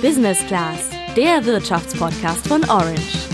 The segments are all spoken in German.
Business Class, der Wirtschaftspodcast von Orange.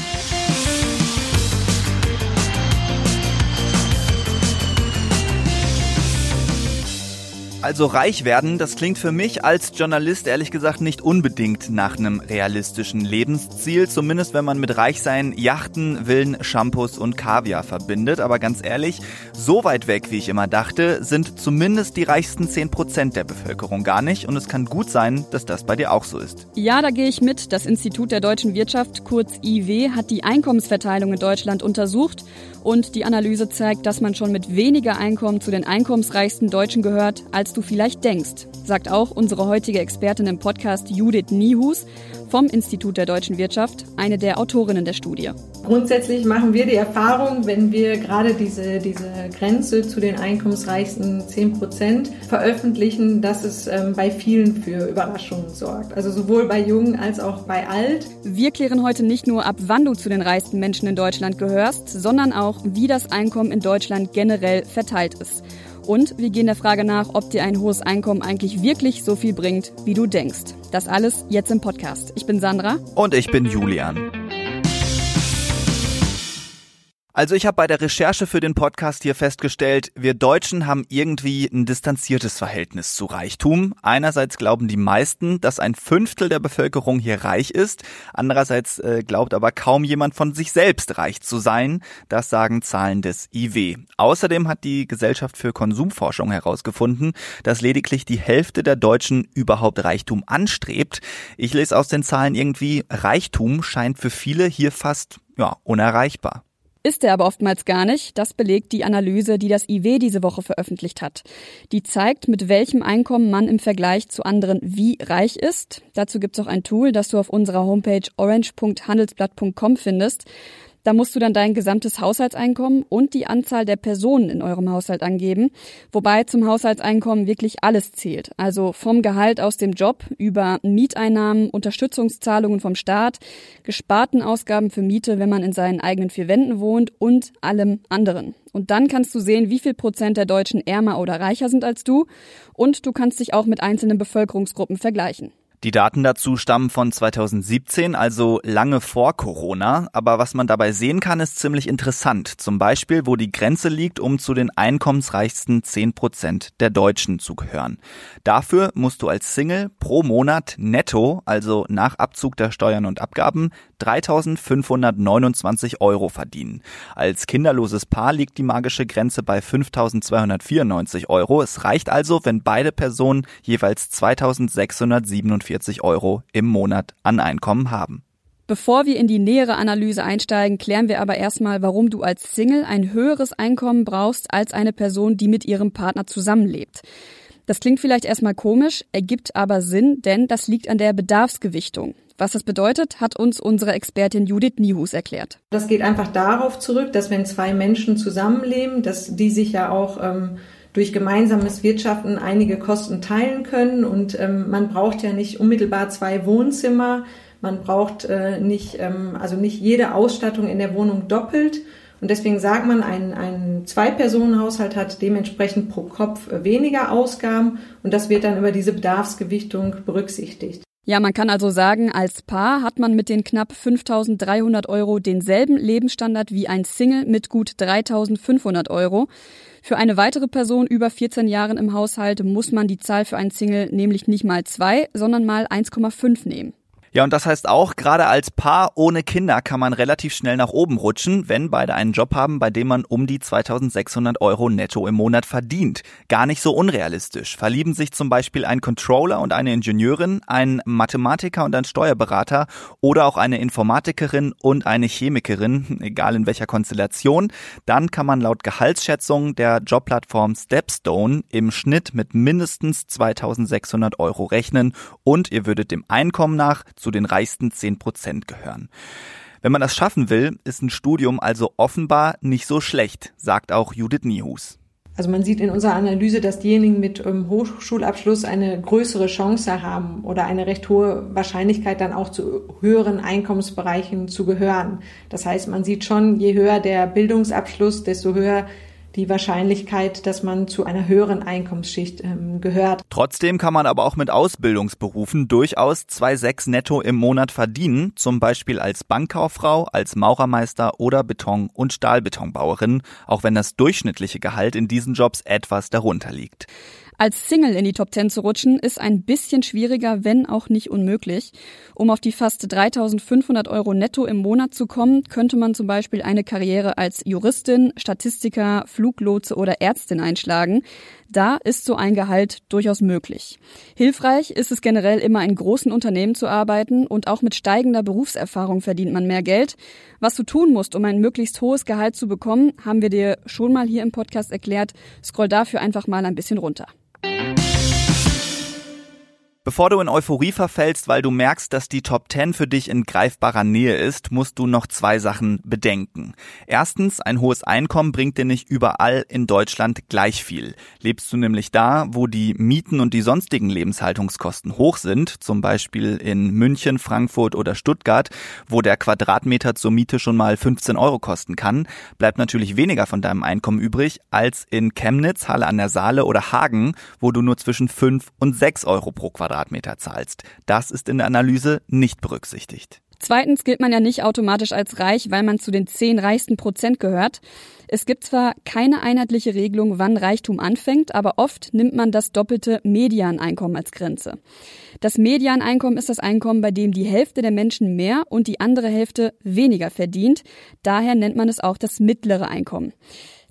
Also reich werden, das klingt für mich als Journalist ehrlich gesagt nicht unbedingt nach einem realistischen Lebensziel, zumindest wenn man mit Reichsein Yachten, Villen, Shampoos und Kaviar verbindet. Aber ganz ehrlich, so weit weg, wie ich immer dachte, sind zumindest die reichsten 10% der Bevölkerung gar nicht. Und es kann gut sein, dass das bei dir auch so ist. Ja, da gehe ich mit. Das Institut der deutschen Wirtschaft, kurz IW, hat die Einkommensverteilung in Deutschland untersucht und die Analyse zeigt, dass man schon mit weniger Einkommen zu den einkommensreichsten Deutschen gehört, als du vielleicht denkst, sagt auch unsere heutige Expertin im Podcast Judith Niehus vom Institut der deutschen Wirtschaft, eine der Autorinnen der Studie. Grundsätzlich machen wir die Erfahrung, wenn wir gerade diese, diese Grenze zu den einkommensreichsten 10 Prozent veröffentlichen, dass es ähm, bei vielen für Überraschungen sorgt. Also sowohl bei Jungen als auch bei Alt. Wir klären heute nicht nur ab, wann du zu den reichsten Menschen in Deutschland gehörst, sondern auch, wie das Einkommen in Deutschland generell verteilt ist. Und wir gehen der Frage nach, ob dir ein hohes Einkommen eigentlich wirklich so viel bringt, wie du denkst. Das alles jetzt im Podcast. Ich bin Sandra. Und ich bin Julian. Also ich habe bei der Recherche für den Podcast hier festgestellt, wir Deutschen haben irgendwie ein distanziertes Verhältnis zu Reichtum. Einerseits glauben die meisten, dass ein Fünftel der Bevölkerung hier reich ist. Andererseits äh, glaubt aber kaum jemand von sich selbst reich zu sein. Das sagen Zahlen des IW. Außerdem hat die Gesellschaft für Konsumforschung herausgefunden, dass lediglich die Hälfte der Deutschen überhaupt Reichtum anstrebt. Ich lese aus den Zahlen irgendwie, Reichtum scheint für viele hier fast ja, unerreichbar. Ist er aber oftmals gar nicht. Das belegt die Analyse, die das IW diese Woche veröffentlicht hat. Die zeigt, mit welchem Einkommen man im Vergleich zu anderen wie reich ist. Dazu gibt es auch ein Tool, das du auf unserer Homepage orange.handelsblatt.com findest. Da musst du dann dein gesamtes Haushaltseinkommen und die Anzahl der Personen in eurem Haushalt angeben, wobei zum Haushaltseinkommen wirklich alles zählt. Also vom Gehalt aus dem Job über Mieteinnahmen, Unterstützungszahlungen vom Staat, gesparten Ausgaben für Miete, wenn man in seinen eigenen vier Wänden wohnt und allem anderen. Und dann kannst du sehen, wie viel Prozent der Deutschen ärmer oder reicher sind als du und du kannst dich auch mit einzelnen Bevölkerungsgruppen vergleichen. Die Daten dazu stammen von 2017, also lange vor Corona. Aber was man dabei sehen kann, ist ziemlich interessant. Zum Beispiel, wo die Grenze liegt, um zu den einkommensreichsten 10 Prozent der Deutschen zu gehören. Dafür musst du als Single pro Monat netto, also nach Abzug der Steuern und Abgaben, 3.529 Euro verdienen. Als kinderloses Paar liegt die magische Grenze bei 5.294 Euro. Es reicht also, wenn beide Personen jeweils 2.647 140 Euro im Monat an Einkommen haben. Bevor wir in die nähere Analyse einsteigen, klären wir aber erstmal, warum du als Single ein höheres Einkommen brauchst als eine Person, die mit ihrem Partner zusammenlebt. Das klingt vielleicht erstmal komisch, ergibt aber Sinn, denn das liegt an der Bedarfsgewichtung. Was das bedeutet, hat uns unsere Expertin Judith Niehus erklärt. Das geht einfach darauf zurück, dass wenn zwei Menschen zusammenleben, dass die sich ja auch ähm, durch gemeinsames Wirtschaften einige Kosten teilen können. Und ähm, man braucht ja nicht unmittelbar zwei Wohnzimmer. Man braucht äh, nicht, ähm, also nicht jede Ausstattung in der Wohnung doppelt. Und deswegen sagt man, ein, ein Zwei-Personen-Haushalt hat dementsprechend pro Kopf weniger Ausgaben und das wird dann über diese Bedarfsgewichtung berücksichtigt. Ja, man kann also sagen, als Paar hat man mit den knapp 5300 Euro denselben Lebensstandard wie ein Single mit gut 3500 Euro. Für eine weitere Person über 14 Jahren im Haushalt muss man die Zahl für einen Single nämlich nicht mal zwei, sondern mal 1,5 nehmen. Ja, und das heißt auch, gerade als Paar ohne Kinder kann man relativ schnell nach oben rutschen, wenn beide einen Job haben, bei dem man um die 2600 Euro netto im Monat verdient. Gar nicht so unrealistisch. Verlieben sich zum Beispiel ein Controller und eine Ingenieurin, ein Mathematiker und ein Steuerberater oder auch eine Informatikerin und eine Chemikerin, egal in welcher Konstellation, dann kann man laut Gehaltsschätzung der Jobplattform Stepstone im Schnitt mit mindestens 2600 Euro rechnen und ihr würdet dem Einkommen nach zu den reichsten 10 Prozent gehören. Wenn man das schaffen will, ist ein Studium also offenbar nicht so schlecht, sagt auch Judith Niehus. Also man sieht in unserer Analyse, dass diejenigen mit ähm, Hochschulabschluss eine größere Chance haben oder eine recht hohe Wahrscheinlichkeit dann auch zu höheren Einkommensbereichen zu gehören. Das heißt, man sieht schon, je höher der Bildungsabschluss, desto höher die Wahrscheinlichkeit, dass man zu einer höheren Einkommensschicht ähm, gehört. Trotzdem kann man aber auch mit Ausbildungsberufen durchaus 2,6 netto im Monat verdienen, zum Beispiel als Bankkauffrau, als Maurermeister oder Beton- und Stahlbetonbauerin, auch wenn das durchschnittliche Gehalt in diesen Jobs etwas darunter liegt. Als Single in die Top 10 zu rutschen, ist ein bisschen schwieriger, wenn auch nicht unmöglich. Um auf die fast 3500 Euro netto im Monat zu kommen, könnte man zum Beispiel eine Karriere als Juristin, Statistiker, Fluglotse oder Ärztin einschlagen. Da ist so ein Gehalt durchaus möglich. Hilfreich ist es generell immer in großen Unternehmen zu arbeiten und auch mit steigender Berufserfahrung verdient man mehr Geld. Was du tun musst, um ein möglichst hohes Gehalt zu bekommen, haben wir dir schon mal hier im Podcast erklärt. Scroll dafür einfach mal ein bisschen runter. Bevor du in Euphorie verfällst, weil du merkst, dass die Top 10 für dich in greifbarer Nähe ist, musst du noch zwei Sachen bedenken. Erstens, ein hohes Einkommen bringt dir nicht überall in Deutschland gleich viel. Lebst du nämlich da, wo die Mieten und die sonstigen Lebenshaltungskosten hoch sind, zum Beispiel in München, Frankfurt oder Stuttgart, wo der Quadratmeter zur Miete schon mal 15 Euro kosten kann, bleibt natürlich weniger von deinem Einkommen übrig als in Chemnitz, Halle an der Saale oder Hagen, wo du nur zwischen 5 und 6 Euro pro Quadratmeter Quadratmeter zahlst. Das ist in der Analyse nicht berücksichtigt. Zweitens gilt man ja nicht automatisch als reich, weil man zu den zehn reichsten Prozent gehört. Es gibt zwar keine einheitliche Regelung, wann Reichtum anfängt, aber oft nimmt man das doppelte Medianeinkommen als Grenze. Das Medianeinkommen ist das Einkommen, bei dem die Hälfte der Menschen mehr und die andere Hälfte weniger verdient. Daher nennt man es auch das mittlere Einkommen.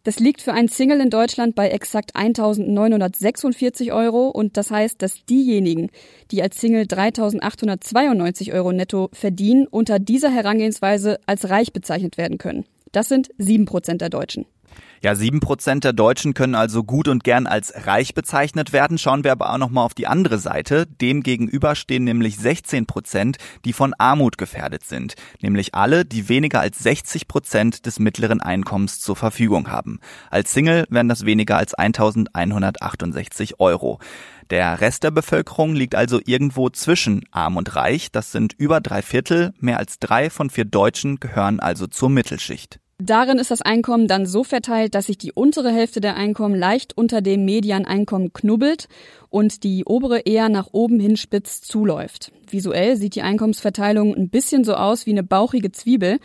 Das liegt für einen Single in Deutschland bei exakt 1.946 Euro und das heißt, dass diejenigen, die als Single 3.892 Euro netto verdienen, unter dieser Herangehensweise als reich bezeichnet werden können. Das sind sieben Prozent der Deutschen. Ja, sieben Prozent der Deutschen können also gut und gern als reich bezeichnet werden. Schauen wir aber auch nochmal auf die andere Seite. Dem gegenüber stehen nämlich 16 Prozent, die von Armut gefährdet sind. Nämlich alle, die weniger als 60 Prozent des mittleren Einkommens zur Verfügung haben. Als Single wären das weniger als 1168 Euro. Der Rest der Bevölkerung liegt also irgendwo zwischen arm und reich. Das sind über drei Viertel. Mehr als drei von vier Deutschen gehören also zur Mittelschicht. Darin ist das Einkommen dann so verteilt, dass sich die untere Hälfte der Einkommen leicht unter dem Medianeinkommen knubbelt und die obere eher nach oben hin spitz zuläuft. Visuell sieht die Einkommensverteilung ein bisschen so aus wie eine bauchige Zwiebel.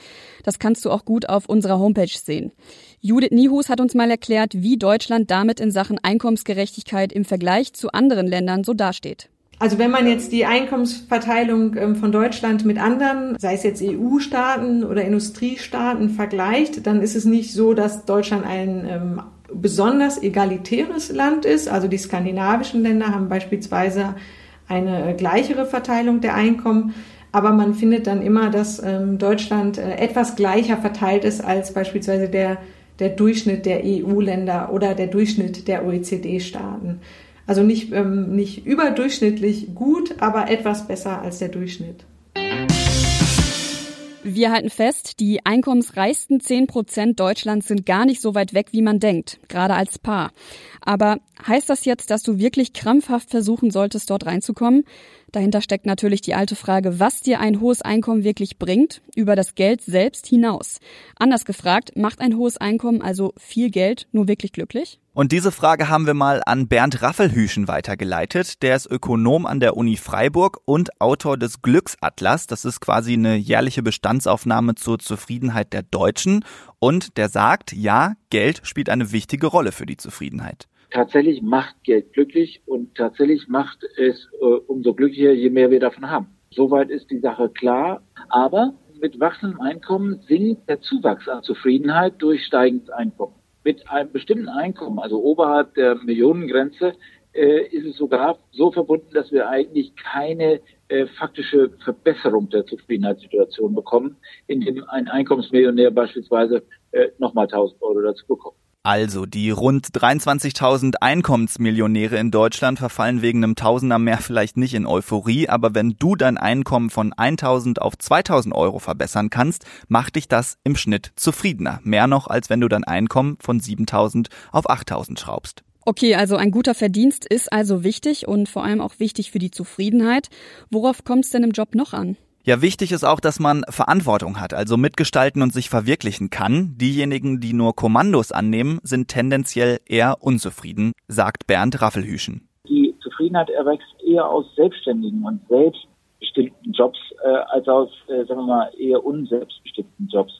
Das kannst du auch gut auf unserer Homepage sehen. Judith Nihus hat uns mal erklärt, wie Deutschland damit in Sachen Einkommensgerechtigkeit im Vergleich zu anderen Ländern so dasteht. Also wenn man jetzt die Einkommensverteilung ähm, von Deutschland mit anderen, sei es jetzt EU-Staaten oder Industriestaaten vergleicht, dann ist es nicht so, dass Deutschland ein ähm, besonders egalitäres Land ist. Also die skandinavischen Länder haben beispielsweise eine gleichere Verteilung der Einkommen. Aber man findet dann immer, dass ähm, Deutschland äh, etwas gleicher verteilt ist als beispielsweise der, der Durchschnitt der EU-Länder oder der Durchschnitt der OECD-Staaten. Also nicht, ähm, nicht überdurchschnittlich gut, aber etwas besser als der Durchschnitt. Wir halten fest, die einkommensreichsten 10 Prozent Deutschlands sind gar nicht so weit weg, wie man denkt, gerade als Paar. Aber heißt das jetzt, dass du wirklich krampfhaft versuchen solltest, dort reinzukommen? Dahinter steckt natürlich die alte Frage, was dir ein hohes Einkommen wirklich bringt, über das Geld selbst hinaus. Anders gefragt, macht ein hohes Einkommen, also viel Geld, nur wirklich glücklich? Und diese Frage haben wir mal an Bernd Raffelhüschen weitergeleitet. Der ist Ökonom an der Uni Freiburg und Autor des Glücksatlas. Das ist quasi eine jährliche Bestandsaufnahme zur Zufriedenheit der Deutschen. Und der sagt, ja, Geld spielt eine wichtige Rolle für die Zufriedenheit tatsächlich macht Geld glücklich und tatsächlich macht es äh, umso glücklicher, je mehr wir davon haben. Soweit ist die Sache klar. Aber mit wachsendem Einkommen sinkt der Zuwachs an Zufriedenheit durch steigendes Einkommen. Mit einem bestimmten Einkommen, also oberhalb der Millionengrenze, äh, ist es sogar so verbunden, dass wir eigentlich keine äh, faktische Verbesserung der Zufriedenheitssituation bekommen, indem ein Einkommensmillionär beispielsweise äh, nochmal 1000 Euro dazu bekommt. Also, die rund 23.000 Einkommensmillionäre in Deutschland verfallen wegen einem Tausender mehr vielleicht nicht in Euphorie, aber wenn du dein Einkommen von 1.000 auf 2.000 Euro verbessern kannst, macht dich das im Schnitt zufriedener. Mehr noch, als wenn du dein Einkommen von 7.000 auf 8.000 schraubst. Okay, also ein guter Verdienst ist also wichtig und vor allem auch wichtig für die Zufriedenheit. Worauf kommt es denn im Job noch an? Ja, wichtig ist auch, dass man Verantwortung hat, also mitgestalten und sich verwirklichen kann. Diejenigen, die nur Kommandos annehmen, sind tendenziell eher unzufrieden, sagt Bernd Raffelhüschen. Die Zufriedenheit erwächst eher aus selbstständigen und selbstbestimmten Jobs äh, als aus, äh, sagen wir mal, eher unselbstbestimmten Jobs.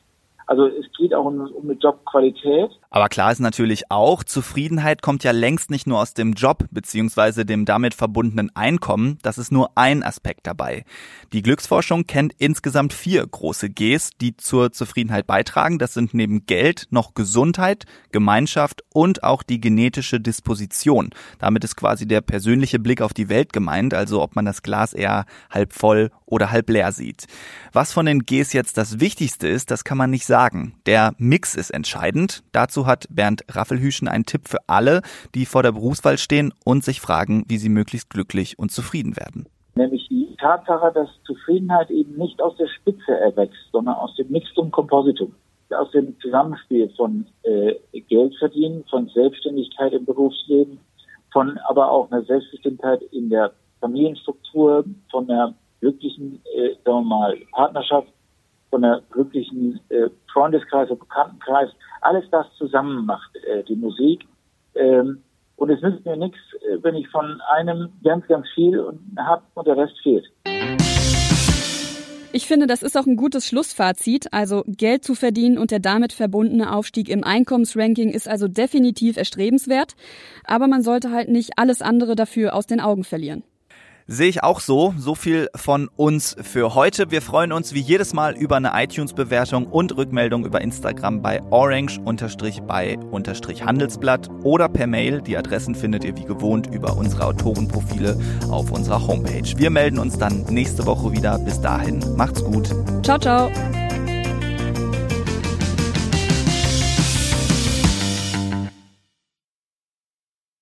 Also es geht auch um, um eine Jobqualität. Aber klar ist natürlich auch, Zufriedenheit kommt ja längst nicht nur aus dem Job beziehungsweise dem damit verbundenen Einkommen. Das ist nur ein Aspekt dabei. Die Glücksforschung kennt insgesamt vier große Gs, die zur Zufriedenheit beitragen. Das sind neben Geld noch Gesundheit, Gemeinschaft und auch die genetische Disposition. Damit ist quasi der persönliche Blick auf die Welt gemeint, also ob man das Glas eher halb voll oder halb leer sieht. Was von den Gs jetzt das Wichtigste ist, das kann man nicht sagen sagen. Der Mix ist entscheidend. Dazu hat Bernd Raffelhüschen einen Tipp für alle, die vor der Berufswahl stehen und sich fragen, wie sie möglichst glücklich und zufrieden werden. Nämlich die Tatsache, dass Zufriedenheit eben nicht aus der Spitze erwächst, sondern aus dem Mixtum Compositum aus dem Zusammenspiel von äh, Geldverdienen, von Selbstständigkeit im Berufsleben, von aber auch einer Selbstbestimmtheit in der Familienstruktur, von einer glücklichen, äh, sagen wir mal, Partnerschaft von einer glücklichen äh, Freundeskreis und Bekanntenkreis, alles das zusammen macht äh, die Musik. Ähm, und es nützt mir nichts, äh, wenn ich von einem ganz, ganz viel habe und der Rest fehlt. Ich finde, das ist auch ein gutes Schlussfazit. Also Geld zu verdienen und der damit verbundene Aufstieg im Einkommensranking ist also definitiv erstrebenswert. Aber man sollte halt nicht alles andere dafür aus den Augen verlieren. Sehe ich auch so. So viel von uns für heute. Wir freuen uns wie jedes Mal über eine iTunes-Bewertung und Rückmeldung über Instagram bei orange-bei-handelsblatt oder per Mail. Die Adressen findet ihr wie gewohnt über unsere Autorenprofile auf unserer Homepage. Wir melden uns dann nächste Woche wieder. Bis dahin, macht's gut. Ciao, ciao.